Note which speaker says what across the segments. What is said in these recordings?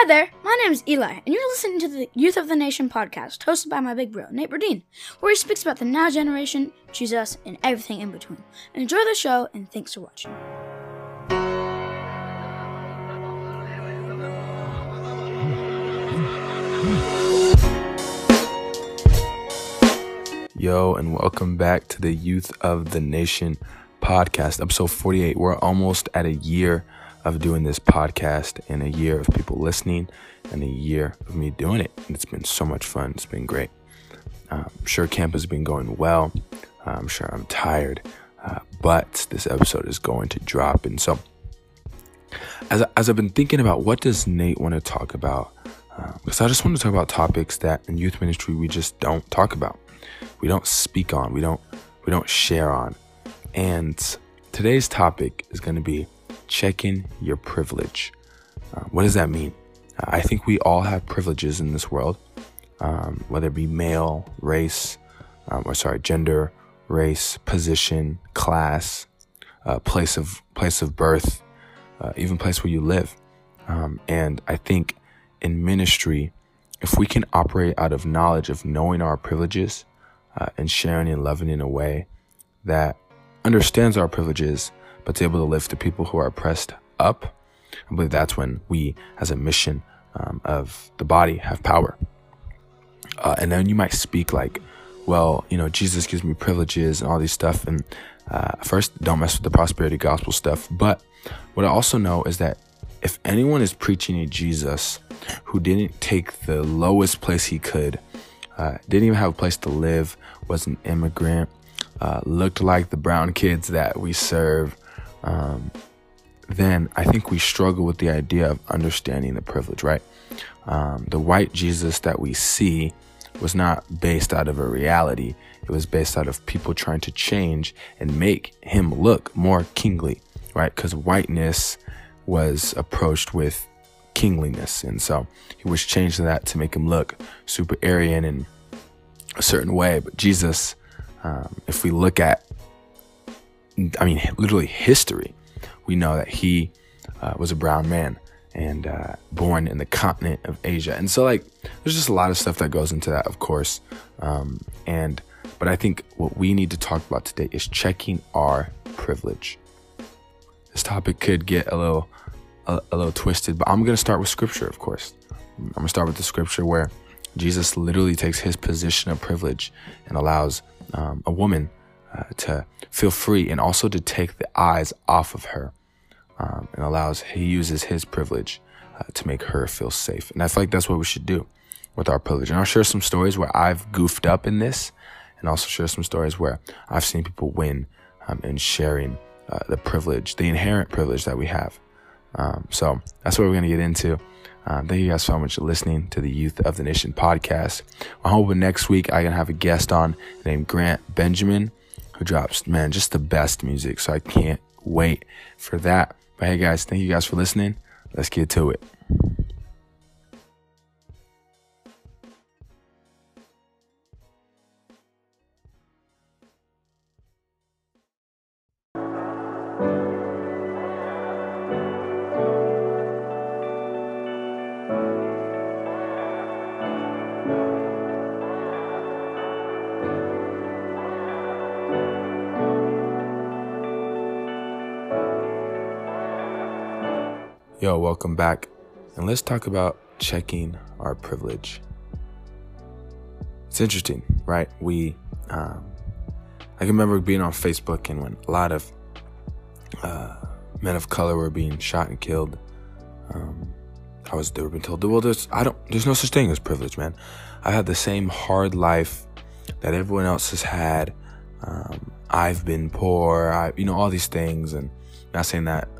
Speaker 1: Hi there, my name is Eli, and you're listening to the Youth of the Nation podcast, hosted by my big bro, Nate Burdine, where he speaks about the now generation, Jesus, and everything in between. Enjoy the show, and thanks for watching.
Speaker 2: Yo, and welcome back to the Youth of the Nation podcast, episode 48. We're almost at a year of doing this podcast and a year of people listening and a year of me doing it. And it's been so much fun. It's been great. Uh, I'm sure camp has been going well. Uh, I'm sure I'm tired, uh, but this episode is going to drop. And so, as, as I've been thinking about what does Nate want to talk about, because uh, I just want to talk about topics that in youth ministry we just don't talk about, we don't speak on, we don't we don't share on. And today's topic is going to be checking your privilege. Uh, what does that mean? Uh, I think we all have privileges in this world, um, whether it be male, race, um, or sorry, gender, race, position, class, uh, place of place of birth, uh, even place where you live. Um, and I think in ministry, if we can operate out of knowledge of knowing our privileges uh, and sharing and loving in a way that understands our privileges but to be able to lift the people who are oppressed up. I believe that's when we, as a mission um, of the body, have power. Uh, and then you might speak like, well, you know, Jesus gives me privileges and all these stuff. And uh, first, don't mess with the prosperity gospel stuff. But what I also know is that if anyone is preaching a Jesus who didn't take the lowest place he could, uh, didn't even have a place to live, was an immigrant, uh, looked like the brown kids that we serve, um, then I think we struggle with the idea of understanding the privilege, right? Um, the white Jesus that we see was not based out of a reality. It was based out of people trying to change and make him look more kingly, right? Because whiteness was approached with kingliness. And so he was changed to that to make him look super Aryan in a certain way. But Jesus, um, if we look at I mean, literally history, we know that he uh, was a brown man and uh, born in the continent of Asia. And so, like, there's just a lot of stuff that goes into that, of course. Um, and, but I think what we need to talk about today is checking our privilege. This topic could get a little, a, a little twisted, but I'm going to start with scripture, of course. I'm going to start with the scripture where Jesus literally takes his position of privilege and allows um, a woman uh, to feel free and also to take the eyes off of her um, and allows he uses his privilege uh, to make her feel safe. And i feel like that's what we should do with our privilege. And i'll share some stories where i've goofed up in this and also share some stories where i've seen people win um, in sharing uh, the privilege the inherent privilege that we have. Um, so that's what we're going to get into. Um, thank you guys so much for listening to the Youth of the Nation podcast. I'm hoping next week I can have a guest on named Grant Benjamin who drops, man, just the best music. So I can't wait for that. But hey, guys, thank you guys for listening. Let's get to it. Yo, welcome back. And let's talk about checking our privilege. It's interesting, right? We, um, I can remember being on Facebook and when a lot of uh, men of color were being shot and killed. Um, I was they were being told, well, there's I don't there's no such thing as privilege, man. I had the same hard life that everyone else has had. Um, I've been poor, I you know all these things, and not saying that that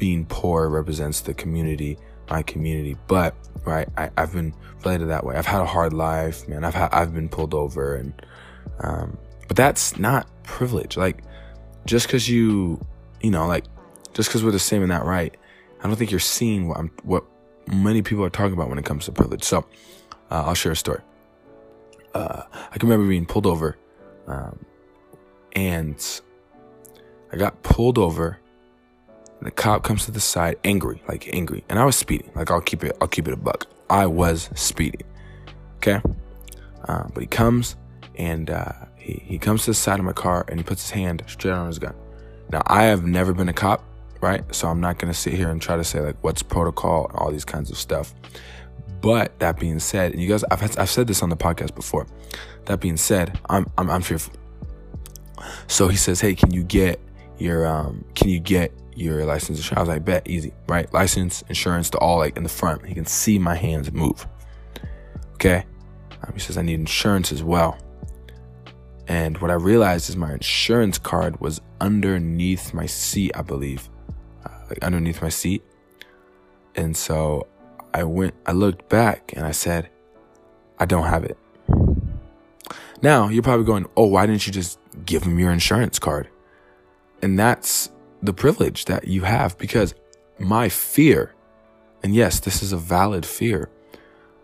Speaker 2: being poor represents the community, my community. But right, I, have been related that way. I've had a hard life, man. I've I've been pulled over, and um, but that's not privilege. Like just because you, you know, like just because we're the same in that right, I don't think you're seeing what I'm, what many people are talking about when it comes to privilege. So uh, I'll share a story. Uh, I can remember being pulled over, um, and I got pulled over And the cop comes to the side, angry, like angry. And I was speeding. Like I'll keep it, I'll keep it a buck. I was speeding. Okay. Uh, but he comes and uh, he, he comes to the side of my car and he puts his hand straight on his gun. Now I have never been a cop, right? So I'm not gonna sit here and try to say like what's protocol and all these kinds of stuff. But that being said, and you guys, I've, I've said this on the podcast before. That being said, I'm, I'm, I'm fearful. So he says, "Hey, can you get your um, can you get your license insurance?" I was like, "Bet, easy, right? License, insurance, to all like in the front. He can see my hands move." Okay. Um, he says, "I need insurance as well." And what I realized is my insurance card was underneath my seat, I believe, uh, like underneath my seat. And so I went, I looked back and I said, I don't have it. Now you're probably going, oh, why didn't you just give him your insurance card? And that's the privilege that you have because my fear, and yes, this is a valid fear,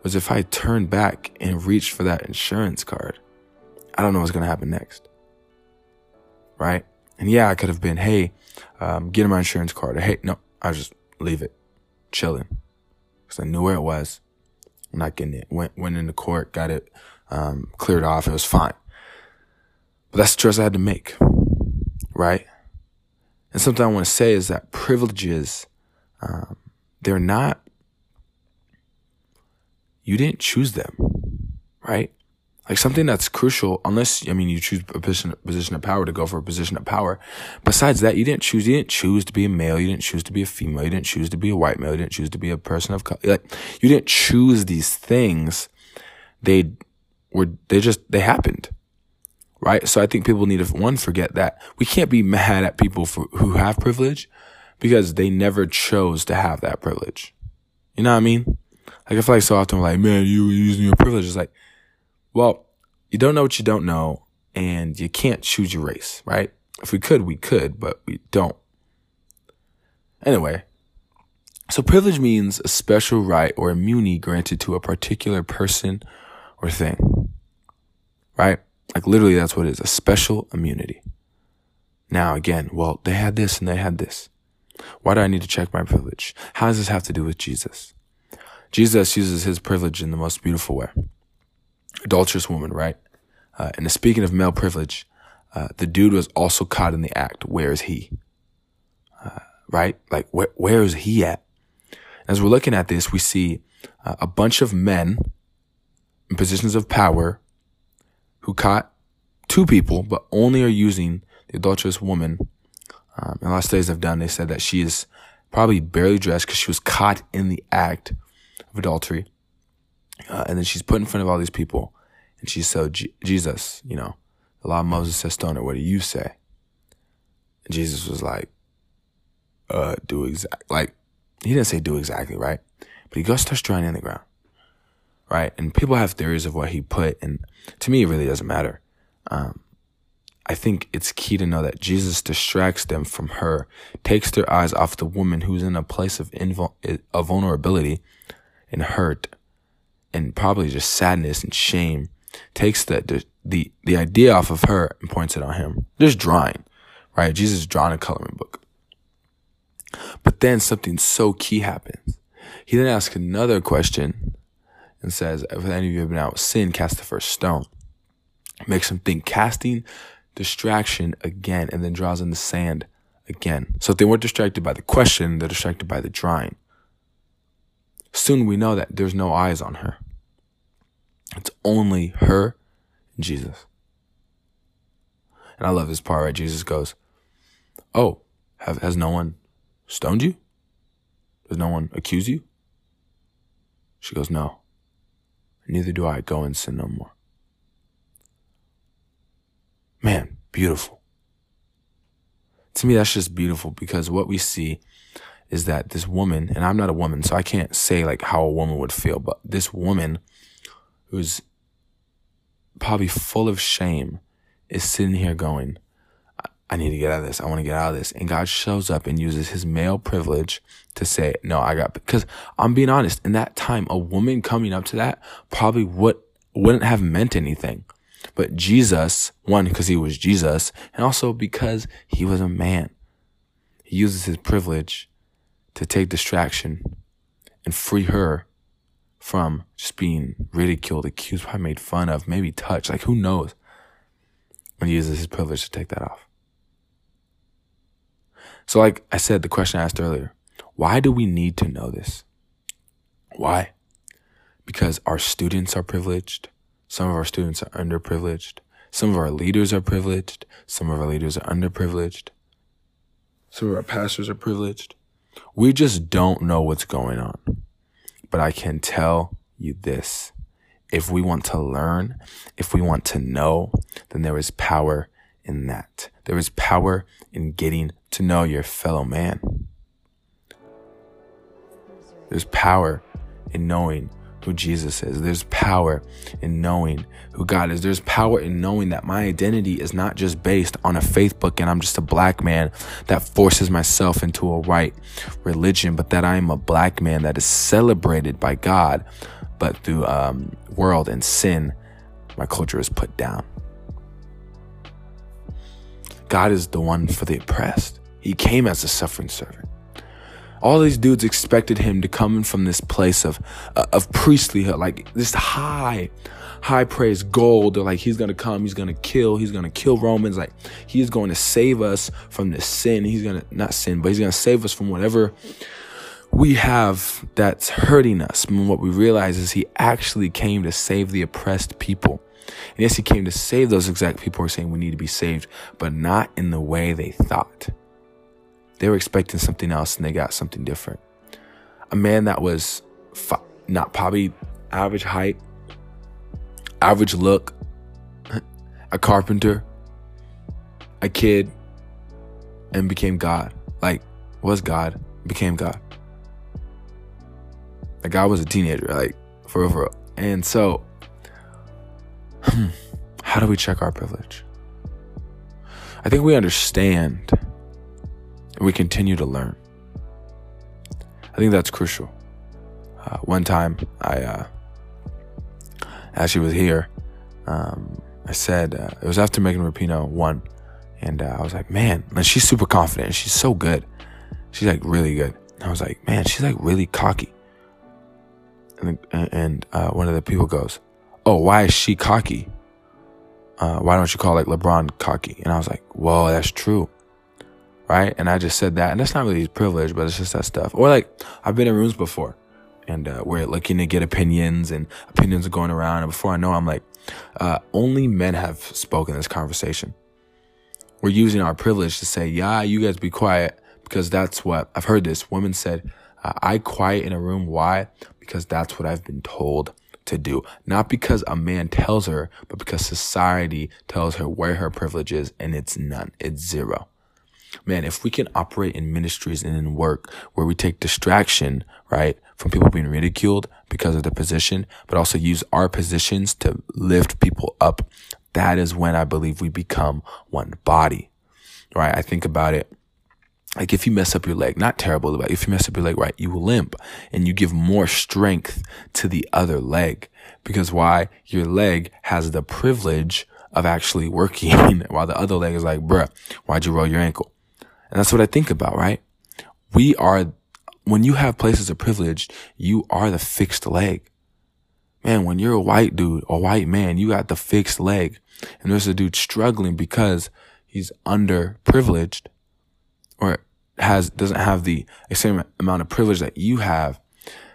Speaker 2: was if I turned back and reached for that insurance card, I don't know what's going to happen next. Right? And yeah, I could have been, hey, um, get my insurance card. Or, hey, no, I just leave it, chilling because I knew where it was. I'm not getting it. Went went into court, got it um, cleared off. It was fine. But that's the choice I had to make, right? And something I want to say is that privileges, um, they're not. You didn't choose them, right? Like something that's crucial, unless, I mean, you choose a position, position of power to go for a position of power. Besides that, you didn't choose, you didn't choose to be a male. You didn't choose to be a female. You didn't choose to be a white male. You didn't choose to be a person of color. Like, you didn't choose these things. They were, they just, they happened. Right. So I think people need to, one, forget that we can't be mad at people for, who have privilege because they never chose to have that privilege. You know what I mean? Like, I feel like so often like, man, you using your privilege. It's like, well, you don't know what you don't know, and you can't choose your race, right? If we could, we could, but we don't. Anyway, so privilege means a special right or immunity granted to a particular person or thing, right? Like literally, that's what it is a special immunity. Now, again, well, they had this and they had this. Why do I need to check my privilege? How does this have to do with Jesus? Jesus uses his privilege in the most beautiful way adulterous woman, right? Uh, and speaking of male privilege, uh, the dude was also caught in the act. Where is he? Uh, right? Like, where, where is he at? As we're looking at this, we see uh, a bunch of men in positions of power who caught two people, but only are using the adulterous woman. Um, and a lot of studies I've done, they said that she is probably barely dressed because she was caught in the act of adultery. Uh, and then she's put in front of all these people and she said, Jesus, you know, the law of Moses says stone her. What do you say? And Jesus was like, uh, do exact, like, he didn't say do exactly, right? But he goes starts drawing in the ground, right? And people have theories of what he put. And to me, it really doesn't matter. Um, I think it's key to know that Jesus distracts them from her, takes their eyes off the woman who's in a place of, invul- of vulnerability and hurt and probably just sadness and shame takes the, the, the, idea off of her and points it on him. Just drawing, right? Jesus drawing a coloring book. But then something so key happens. He then asks another question and says, if any of you have been out sin, cast the first stone. Makes him think casting distraction again and then draws in the sand again. So if they weren't distracted by the question, they're distracted by the drawing. Soon we know that there's no eyes on her. It's only her and Jesus. And I love this part, right? Jesus goes, Oh, have, has no one stoned you? Does no one accuse you? She goes, No. Neither do I go and sin no more. Man, beautiful. To me, that's just beautiful because what we see is that this woman, and I'm not a woman, so I can't say like how a woman would feel, but this woman who's probably full of shame is sitting here going, I need to get out of this. I want to get out of this. And God shows up and uses his male privilege to say, no, I got, because I'm being honest, in that time, a woman coming up to that probably would, wouldn't have meant anything. But Jesus, one, because he was Jesus, and also because he was a man. He uses his privilege to take distraction and free her from just being ridiculed, accused, probably made fun of, maybe touched. Like, who knows. And he uses his privilege to take that off. So, like I said, the question I asked earlier why do we need to know this? Why? Because our students are privileged. Some of our students are underprivileged. Some of our leaders are privileged. Some of our leaders are underprivileged. Some of our pastors are privileged. We just don't know what's going on. But I can tell you this. If we want to learn, if we want to know, then there is power in that. There is power in getting to know your fellow man. There's power in knowing who Jesus is. There's power in knowing who God is. There's power in knowing that my identity is not just based on a faith book and I'm just a black man that forces myself into a white religion, but that I am a black man that is celebrated by God, but through um, world and sin, my culture is put down. God is the one for the oppressed. He came as a suffering servant all these dudes expected him to come from this place of uh, of priestlyhood, like this high, high praise gold. They're like, he's gonna come, he's gonna kill, he's gonna kill Romans. Like he's going to save us from this sin. He's gonna not sin, but he's gonna save us from whatever we have that's hurting us. And what we realize is he actually came to save the oppressed people. And yes, he came to save those exact people who are saying we need to be saved, but not in the way they thought. They were expecting something else and they got something different. A man that was fi- not probably average height, average look, a carpenter, a kid, and became God. Like, was God, became God. Like, God was a teenager, like, for real. And so, hmm, how do we check our privilege? I think we understand and we continue to learn. I think that's crucial. Uh, one time, I uh, actually was here. Um, I said uh, it was after Megan Rapinoe won, and uh, I was like, "Man, and she's super confident. She's so good. She's like really good." And I was like, "Man, she's like really cocky." And and uh, one of the people goes, "Oh, why is she cocky? Uh, why don't you call like LeBron cocky?" And I was like, "Whoa, that's true." Right? And I just said that, and that's not really privilege, but it's just that stuff. Or like I've been in rooms before, and uh, we're looking to get opinions, and opinions are going around, and before I know, I'm like, uh, only men have spoken this conversation. We're using our privilege to say, yeah, you guys be quiet, because that's what I've heard. This woman said, uh, I quiet in a room. Why? Because that's what I've been told to do. Not because a man tells her, but because society tells her where her privilege is, and it's none. It's zero man, if we can operate in ministries and in work where we take distraction, right, from people being ridiculed because of their position, but also use our positions to lift people up, that is when I believe we become one body, right? I think about it. Like if you mess up your leg, not terrible, but if you mess up your leg, right, you limp and you give more strength to the other leg because why? Your leg has the privilege of actually working while the other leg is like, bruh, why'd you roll your ankle? And that's what I think about, right? We are, when you have places of privilege, you are the fixed leg. Man, when you're a white dude, a white man, you got the fixed leg. And there's a dude struggling because he's underprivileged or has, doesn't have the same amount of privilege that you have.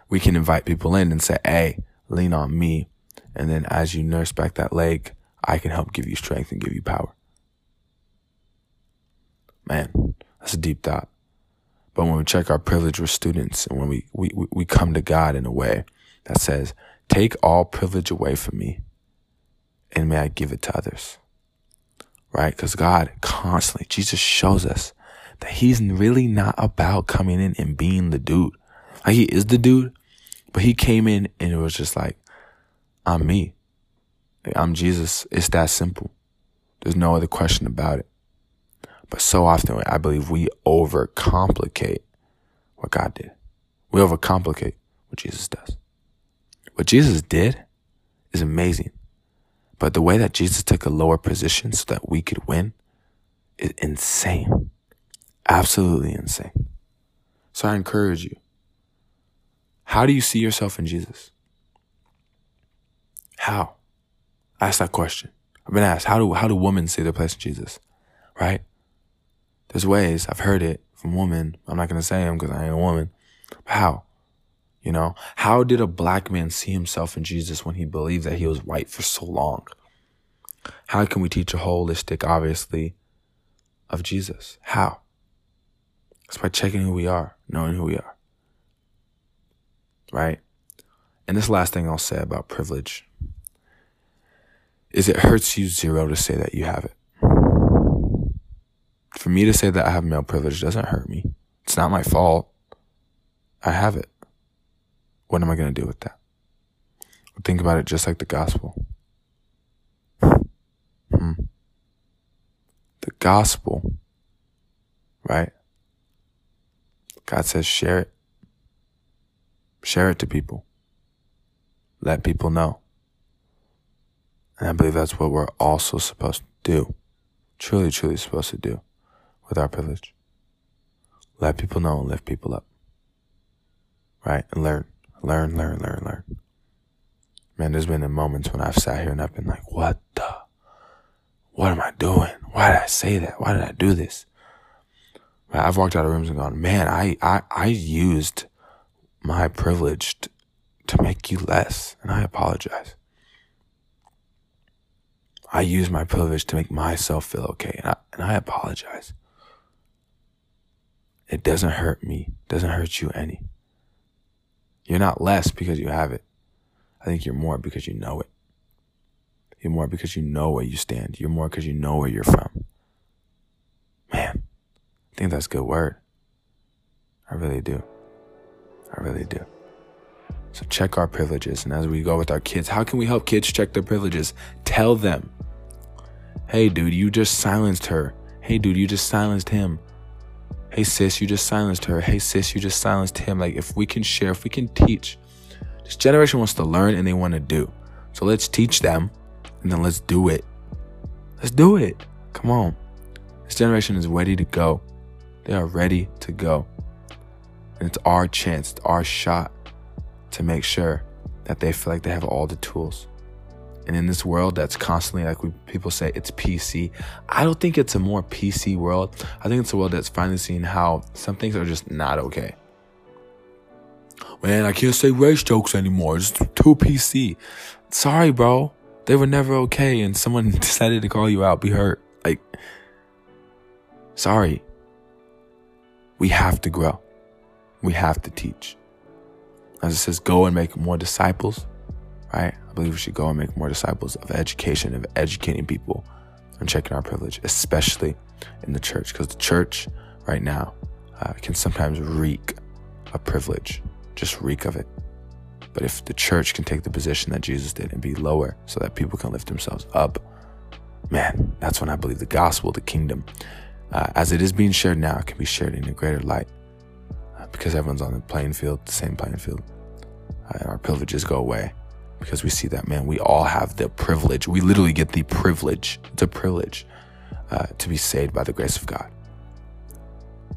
Speaker 2: We can invite people in and say, Hey, lean on me. And then as you nurse back that leg, I can help give you strength and give you power. Man, that's a deep thought. But when we check our privilege, we're students. And when we, we, we come to God in a way that says, take all privilege away from me and may I give it to others. Right? Because God constantly, Jesus shows us that he's really not about coming in and being the dude. Like he is the dude, but he came in and it was just like, I'm me. I'm Jesus. It's that simple. There's no other question about it. But so often, I believe we overcomplicate what God did. We overcomplicate what Jesus does. What Jesus did is amazing. But the way that Jesus took a lower position so that we could win is insane. Absolutely insane. So I encourage you. How do you see yourself in Jesus? How? Ask that question. I've been asked, how do, how do women see their place in Jesus? Right? There's ways, I've heard it from women. I'm not going to say them because I ain't a woman. How? You know, how did a black man see himself in Jesus when he believed that he was white for so long? How can we teach a holistic, obviously, of Jesus? How? It's by checking who we are, knowing who we are. Right? And this last thing I'll say about privilege is it hurts you zero to say that you have it. For me to say that I have male privilege doesn't hurt me. It's not my fault. I have it. What am I going to do with that? Think about it just like the gospel. Hmm. The gospel, right? God says share it. Share it to people. Let people know. And I believe that's what we're also supposed to do. Truly, truly supposed to do with our privilege. Let people know and lift people up. Right? And learn. Learn, learn, learn, learn. Man, there's been moments when I've sat here and I've been like, what the? What am I doing? Why did I say that? Why did I do this? I've walked out of rooms and gone, man, I, I, I used my privilege to, to make you less. And I apologize. I used my privilege to make myself feel okay. And I, and I apologize. It doesn't hurt me. Doesn't hurt you any. You're not less because you have it. I think you're more because you know it. You're more because you know where you stand. You're more because you know where you're from. Man, I think that's a good word. I really do. I really do. So check our privileges. And as we go with our kids, how can we help kids check their privileges? Tell them, hey, dude, you just silenced her. Hey, dude, you just silenced him hey sis, you just silenced her. Hey sis, you just silenced him. Like if we can share, if we can teach, this generation wants to learn and they want to do. So let's teach them and then let's do it. Let's do it. Come on. This generation is ready to go. They are ready to go. And it's our chance, it's our shot to make sure that they feel like they have all the tools. And in this world that's constantly, like we, people say, it's PC, I don't think it's a more PC world. I think it's a world that's finally seeing how some things are just not okay. Man, I can't say race jokes anymore. It's too PC. Sorry, bro. They were never okay, and someone decided to call you out. Be hurt. Like, sorry. We have to grow. We have to teach. As it says, go and make more disciples, right? I believe we should go and make more disciples of education, of educating people and checking our privilege, especially in the church, because the church right now uh, can sometimes reek of privilege, just reek of it. But if the church can take the position that Jesus did and be lower so that people can lift themselves up, man, that's when I believe the gospel, the kingdom, uh, as it is being shared now, can be shared in a greater light uh, because everyone's on the playing field, the same playing field, uh, and our privileges go away because we see that, man, we all have the privilege. We literally get the privilege, the privilege uh, to be saved by the grace of God.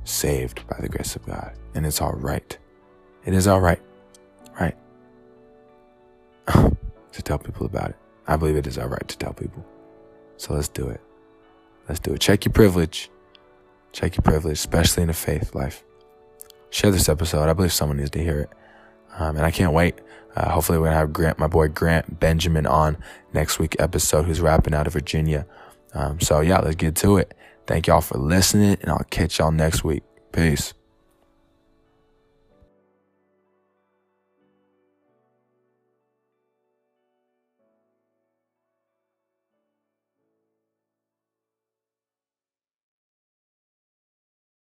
Speaker 2: Saved by the grace of God. And it's all right. It is all right, right? to tell people about it. I believe it is all right to tell people. So let's do it. Let's do it. Check your privilege. Check your privilege, especially in the faith life. Share this episode. I believe someone needs to hear it. Um, and I can't wait. Uh, hopefully, we're gonna have Grant, my boy Grant Benjamin, on next week episode, who's rapping out of Virginia. Um, so yeah, let's get to it. Thank y'all for listening, and I'll catch y'all next week. Peace.